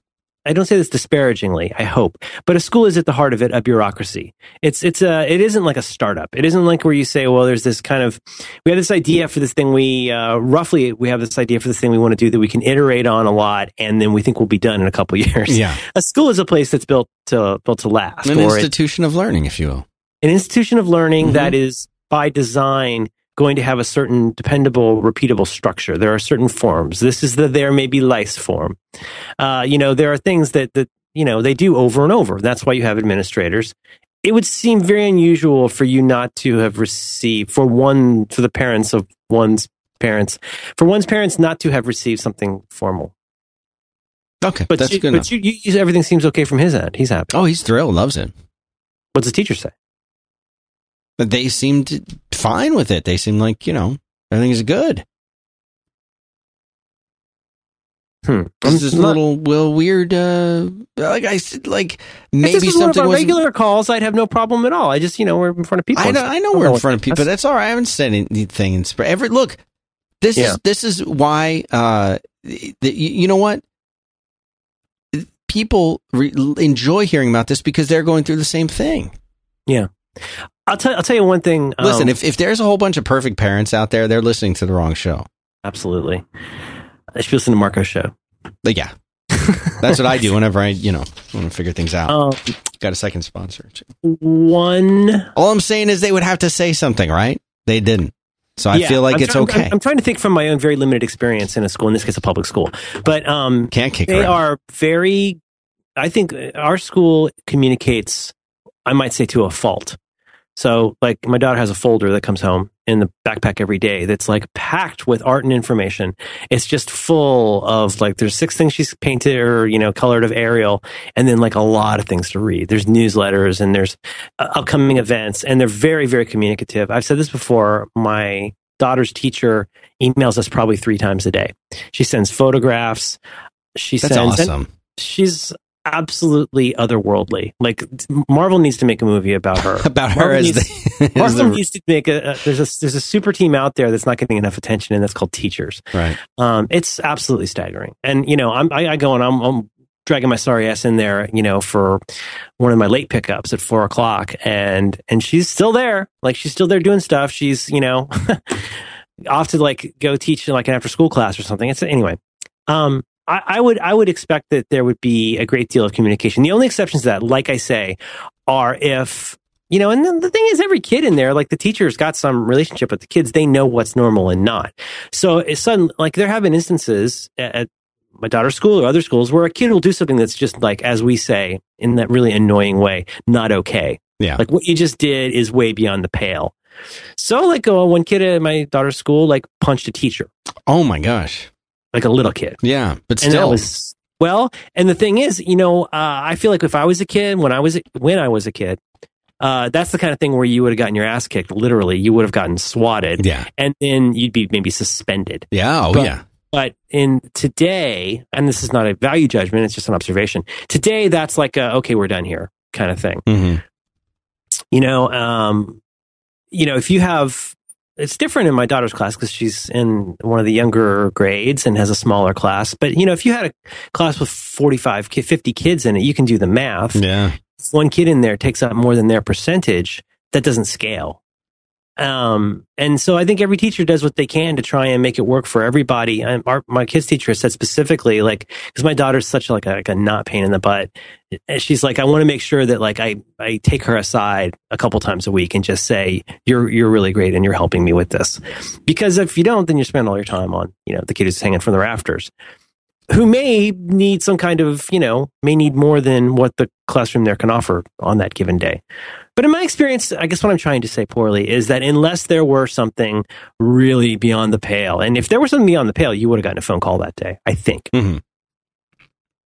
I don't say this disparagingly. I hope, but a school is at the heart of it a bureaucracy. It's it's a it isn't like a startup. It isn't like where you say, well, there's this kind of we have this idea for this thing. We uh, roughly we have this idea for this thing we want to do that we can iterate on a lot, and then we think we'll be done in a couple years Yeah, a school is a place that's built to built to last, an or it- institution of learning, if you will. an institution of learning Mhm. that is by design going to have a certain dependable, repeatable structure. There are certain forms. This is the there may be lice form. Uh, you know, there are things that that you know they do over and over. That's why you have administrators. It would seem very unusual for you not to have received for one for the parents of one's parents for one's parents not to have received something formal. Okay, But that's you, good. but enough. you, you, everything seems okay from his end. He's happy. oh, he's thrilled, loves it. What's the teacher say? But they seemed fine with it. They seem like you know everything's good. Hmm. This is a not- little well weird. Uh, like I said, like if maybe this was one of something our regular calls, I'd have no problem at all. I just, you know, we're in front of people. I know. I know we're in front of people. that's- That's all right. I haven't said anything in. Every look, this Yeah. is this is why. Uh, the, you, you know what? People re- enjoy hearing about this because they're going through the same thing. I'll tell. I'll tell you one thing. um, Listen, if if there's a whole bunch of perfect parents out there, they're listening to the wrong show. absolutely, I should listen to Marco's show. Like, yeah, that's what I do whenever I you know want to figure things out. Um, Got a second sponsor. Too. one. All I'm saying is they would have to say something, right? They didn't. So I yeah, feel like I'm it's try- I'm- okay. I'm, I'm trying to think from my own very limited experience in a school, in this case, a public school. But um, Can't kick they out. are very. I think our school communicates. I might say to a fault. So, like, my daughter has a folder that comes home in the backpack every day that's like packed with art and information. It's just full of like, there's six things she's painted or, you know, colored of Ariel, and then like a lot of things to read. There's newsletters and there's uh, upcoming events, and they're very, very communicative. I've said this before. My daughter's teacher emails us probably three times a day. She sends photographs. She That's sends, awesome. she's absolutely otherworldly. Like Marvel needs to make a movie about her. About her Marvel as needs- the, Marvel the needs to make a, a there's a there's a super team out there that's not getting enough attention, and that's called teachers. right. Um, it's absolutely staggering. And you know, I'm I, I go and I'm, I'm dragging my sorry ass in there, you know, for one of my late pickups at four o'clock, and and she's still there, like she's still there doing stuff. She's you know off to like go teach in like an after school class or something. It's anyway. Um, I, I would I would expect that there would be a great deal of communication. The only exceptions to that, like I say, are if you know, and the thing is, every kid in there, like the teacher's got some relationship with the kids. They know what's normal and not. So it's sudden, like there have been instances at, at my daughter's school or other schools where a kid will do something that's just like, as we say, in that really annoying way, not okay. Yeah. Like what you just did is way beyond the pale. So like, uh, one kid at my daughter's school like punched a teacher, Oh my gosh. Like a little kid. Yeah, but And still, was well. And the thing is, you know, uh, I feel like if I was a kid, when I was when I was a kid, uh, that's the kind of thing where you would have gotten your ass kicked. Literally, you would have gotten swatted, yeah, and then you'd be maybe suspended. yeah, oh But- yeah, But in today, and this is not a value judgment; it's just an observation. Today, that's like a, okay, we're done here kind of thing. hmm You know, um, you know, if you have, it's different in my daughter's class because she's in one of the younger grades and has a smaller class. But you know, if you had a class with 45, 50 kids in it, you can do the math. yeah. If one kid in there takes up more than their percentage, that doesn't scale. Um, and so I think every teacher does what they can to try and make it work for everybody. And our, my kids teacher said specifically, like, because my daughter's such like a, like a not pain in the butt. And she's like, I want to make sure that like I, I take her aside a couple times a week and just say, you're, you're really great and you're helping me with this. Because if you don't, then you spend all your time on, you know, the kid who's hanging from the rafters who may need some kind of, you know, may need more than what the classroom there can offer on that given day. But in my experience, I guess what I'm trying to say poorly is that unless there were something really beyond the pale, and if there was something beyond the pale, you would have gotten a phone call that day, I think. hmm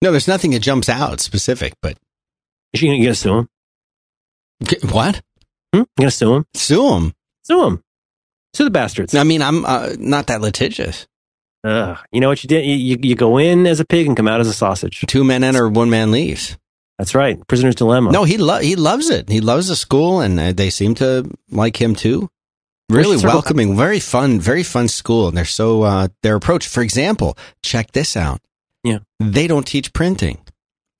No, there's nothing that jumps out specific, but Is she going to sue him? What? Hmm? You going to sue him? Sue him. Sue him. Sue the bastards. I mean, I'm uh, not that litigious. Ugh. You know what you did? You, you, go in as a pig and come out as a sausage. Two men enter, one man leaves. That's right. Prisoner's dilemma. No, he lo- he loves it. He loves the school, and uh, they seem to like him too. Really welcoming, very fun, very fun school, and they're so uh, their approach. For example, check this out. Yeah. they don't teach printing;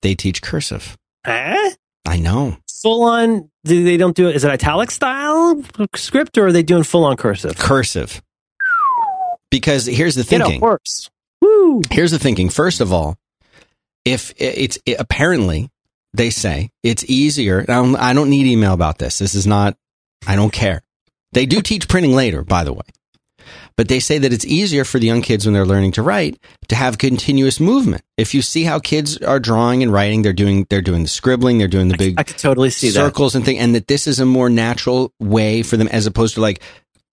they teach cursive. Huh? I know Full on, do they don't do it? Is it italic style script or are they doing full on cursive? cursive because here's the thinking. a horse. Woo. Here's the thinking. First of all, if it's it, apparently they say it's easier. I don't, I don't need email about this. This is not. I don't care. They do teach printing later, by the way, but they say that it's easier for the young kids when they're learning to write to have continuous movement. If you see how kids are drawing and writing, they're doing they're doing the scribbling, they're doing the big I could totally see that. circles and thing, and that this is a more natural way for them as opposed to like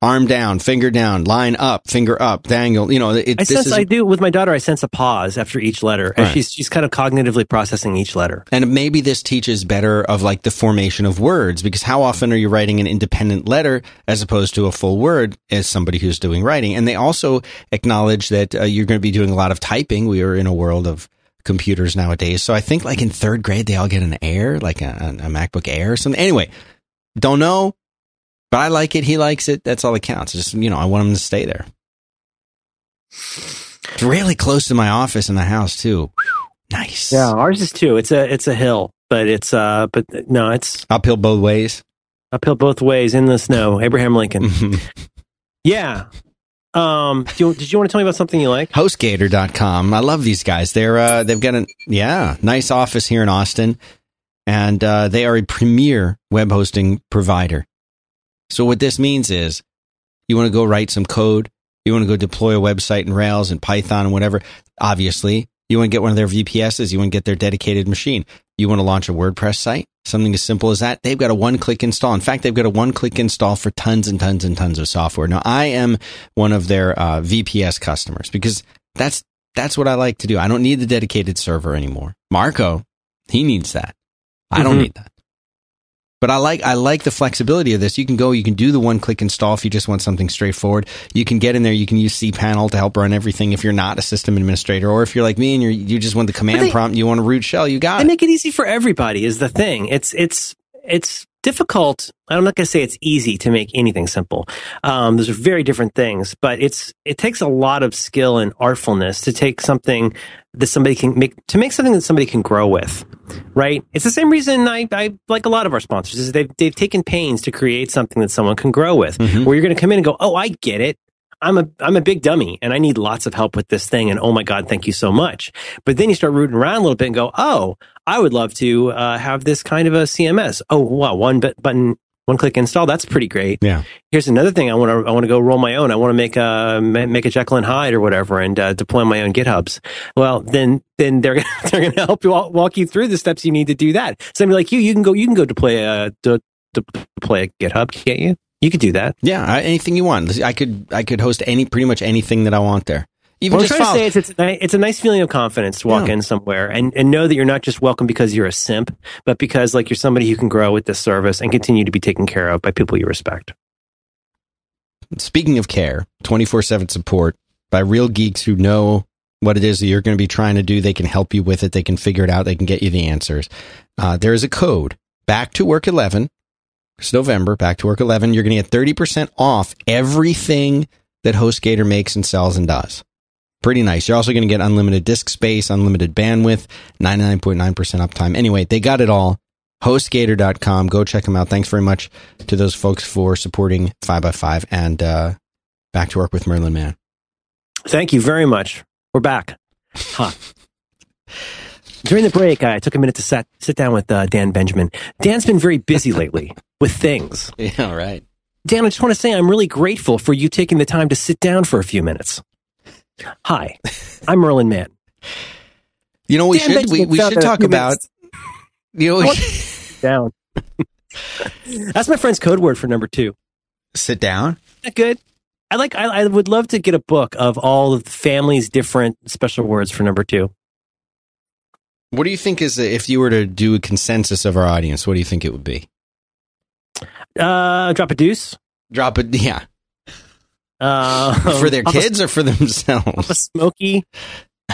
arm down, finger down, line up, finger up, dangle. You know, it, I this sense is I do with my daughter. I sense a pause after each letter, and Right. she's she's kind of cognitively processing each letter. And maybe this teaches better of like the formation of words because how often are you writing an independent letter as opposed to a full word as somebody who's doing writing? And they also acknowledge that uh, you're going to be doing a lot of typing. We are in a world of computers nowadays. So I think like in third grade, they all get an Air, like a, a MacBook Air or something. Anyway, don't know, but I like it. He likes it. That's all that counts. Just, you know, I want him to stay there. It's really close to my office and the house too. Nice. Yeah, ours is too. It's a it's a hill, but it's uh, but no, it's Uphill both ways. uphill both ways in the snow. Abraham Lincoln. yeah. Um. Do you, did you want to tell me about something you like? hostgator.com. I love these guys. They're uh, they've got a yeah, nice office here in Austin and uh, they are a premier web hosting provider. So what this means is you want to go write some code, you want to go deploy a website in Rails and Python and whatever. Obviously, you want to get one of their VPSs, you want to get their dedicated machine. You want to launch a WordPress site, something as simple as that, they've got a one click install. In fact, they've got a one click install for tons and tons and tons of software. Now, I am one of their uh, VPS customers because that's that's what I like to do. I don't need the dedicated server anymore. Marco, he needs that. I don't Mhm. need that. But I like I like the flexibility of this. You can go, you can do the one click install if you just want something straightforward. You can get in there, you can use cPanel to help run everything if you're not a system administrator, or if you're like me and you're, you just want the command they- prompt, you want a root shell, you got They it. make it easy for everybody is the thing. It's it's it's difficult. I'm not going to say it's easy to make anything simple. Um, those are very different things, but it's it takes a lot of skill and artfulness to take something that somebody can make to make something that somebody can grow with. Right? It's the same reason I, I like a lot of our sponsors is they've they've taken pains to create something that someone can grow with. Mhm. Where you're going to come in and go, oh, I get it. I'm a I'm a big dummy and I need lots of help with this thing and oh my god thank you so much. But then you start rooting around a little bit and go oh I would love to uh, have this kind of a CMS. Oh wow one but- button one click install that's pretty great. Yeah. Here's another thing I want to I want to go roll my own. I want to make a make a Jekyll and Hyde or whatever and uh, deploy my own GitHubs. Well then then they're they're going to help you walk, walk you through the steps you need to do that. Somebody like you you can go you can go deploy a de- deploy a GitHub can't you? You could do that. Yeah, I, anything you want. I could I could host any pretty much anything that I want there. Even What I'm trying files. to say is it's a, ni- it's a nice feeling of confidence to walk Yeah. in somewhere and, and know that you're not just welcome because you're a simp, but because like you're somebody who can grow with this service and continue to be taken care of by people you respect. Speaking of care, 24 7 support by real geeks who know what it is that you're going to be trying to do. They can help you with it. They can figure it out. They can get you the answers. Uh, there is a code back to work 11. It's November, back to work 11. You're going to get 30% off everything that HostGator makes and sells and does. Pretty nice. You're also going to get unlimited disk space, unlimited bandwidth, 99.9% uptime. Anyway, they got it all. HostGator.com. Go check them out. Thanks very much to those folks for supporting 5x5 and uh, back to work with Merlin Mann. Thank you very much. We're back. Huh. During the break, I took a minute to sat, sit down with uh, Dan Benjamin. Dan's been very busy lately with things. Yeah, right. Dan, I just want to say I'm really grateful for you taking the time to sit down for a few minutes. Hi, I'm Merlin Mann. You know, we Dan should we, Benjamin we should talk about. You know, Down. That's my friend's code word for number two. sit down. that good? I like. I, I would love to get a book of all of the family's different special words for number two. What do you think is if you were to do a consensus of our audience? What do you think it would be? Uh, drop a deuce. Drop it, yeah, Uh, for their kids or for themselves? themselves, Smoky.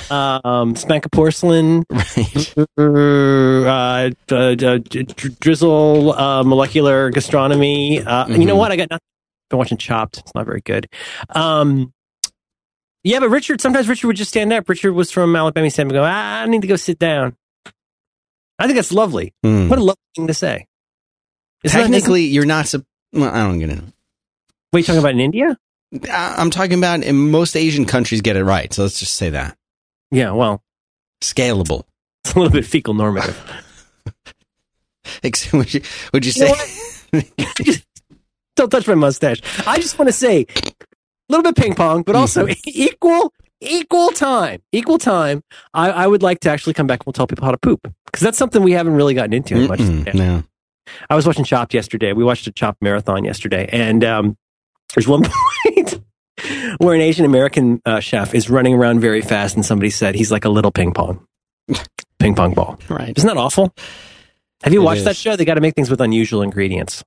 Um, spank a porcelain. right? Uh, uh, uh, dr- drizzle. Uh, molecular gastronomy. Uh, You know Mhm. what? I got nothing. Been watching Chopped. It's not very good. Um. Yeah, but Richard. Sometimes Richard would just stand up. Richard was from Alabama. He said, "Go. I need to go sit down." I think that's lovely. Hmm. What a lovely thing to say. Technically, you're not. sup- Well, I don't get it. What are you talking about in India? I'm talking about in most Asian countries get it right. So let's just say that Yeah, well, scalable. it's a little bit fecal normative. Would you, would you You say? Don't touch my mustache. I just want to say a little bit ping pong, but also equal equal time. Equal time. I, I would like to actually come back and we'll tell people how to poop because that's something we haven't really gotten into much. No. I was watching Chopped yesterday. We watched a Chopped marathon yesterday, and um, there's one point where an Asian American uh, chef is running around very fast, and somebody said he's like a little ping pong, ping pong ball. Right. Isn't that awful? Have you It watched that show? They got to make things with unusual ingredients.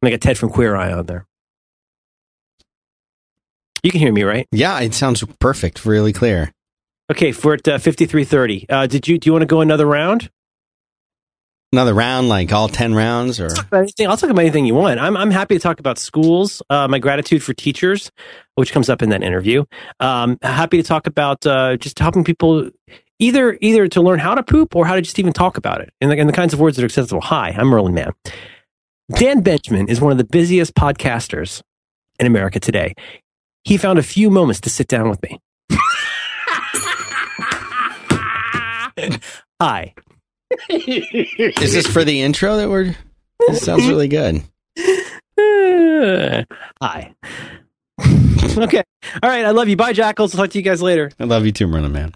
They got Ted from Queer Eye on there. You can hear me, right? Yeah, it sounds perfect. Really clear. Okay, we're at uh, fifty-three thirty. Uh, did you do you want to go another round? Another round, like all ten rounds, or Talk about anything. I'll talk about anything you want. I'm I'm happy to talk about schools. Uh, my gratitude for teachers, which comes up in that interview. Um, happy to talk about uh, just helping people either either to learn how to poop or how to just even talk about it and the, and the kinds of words that are accessible. Hi, I'm Merlin Mann. Dan Benjamin is one of the busiest podcasters in America today. He found a few moments to sit down with me. Hi. is this for the intro that we're? This sounds really good. Uh, Hi. okay. All right. I love you. Bye, Jackals. I'll talk to you guys later. I love you too, Merlin Mann.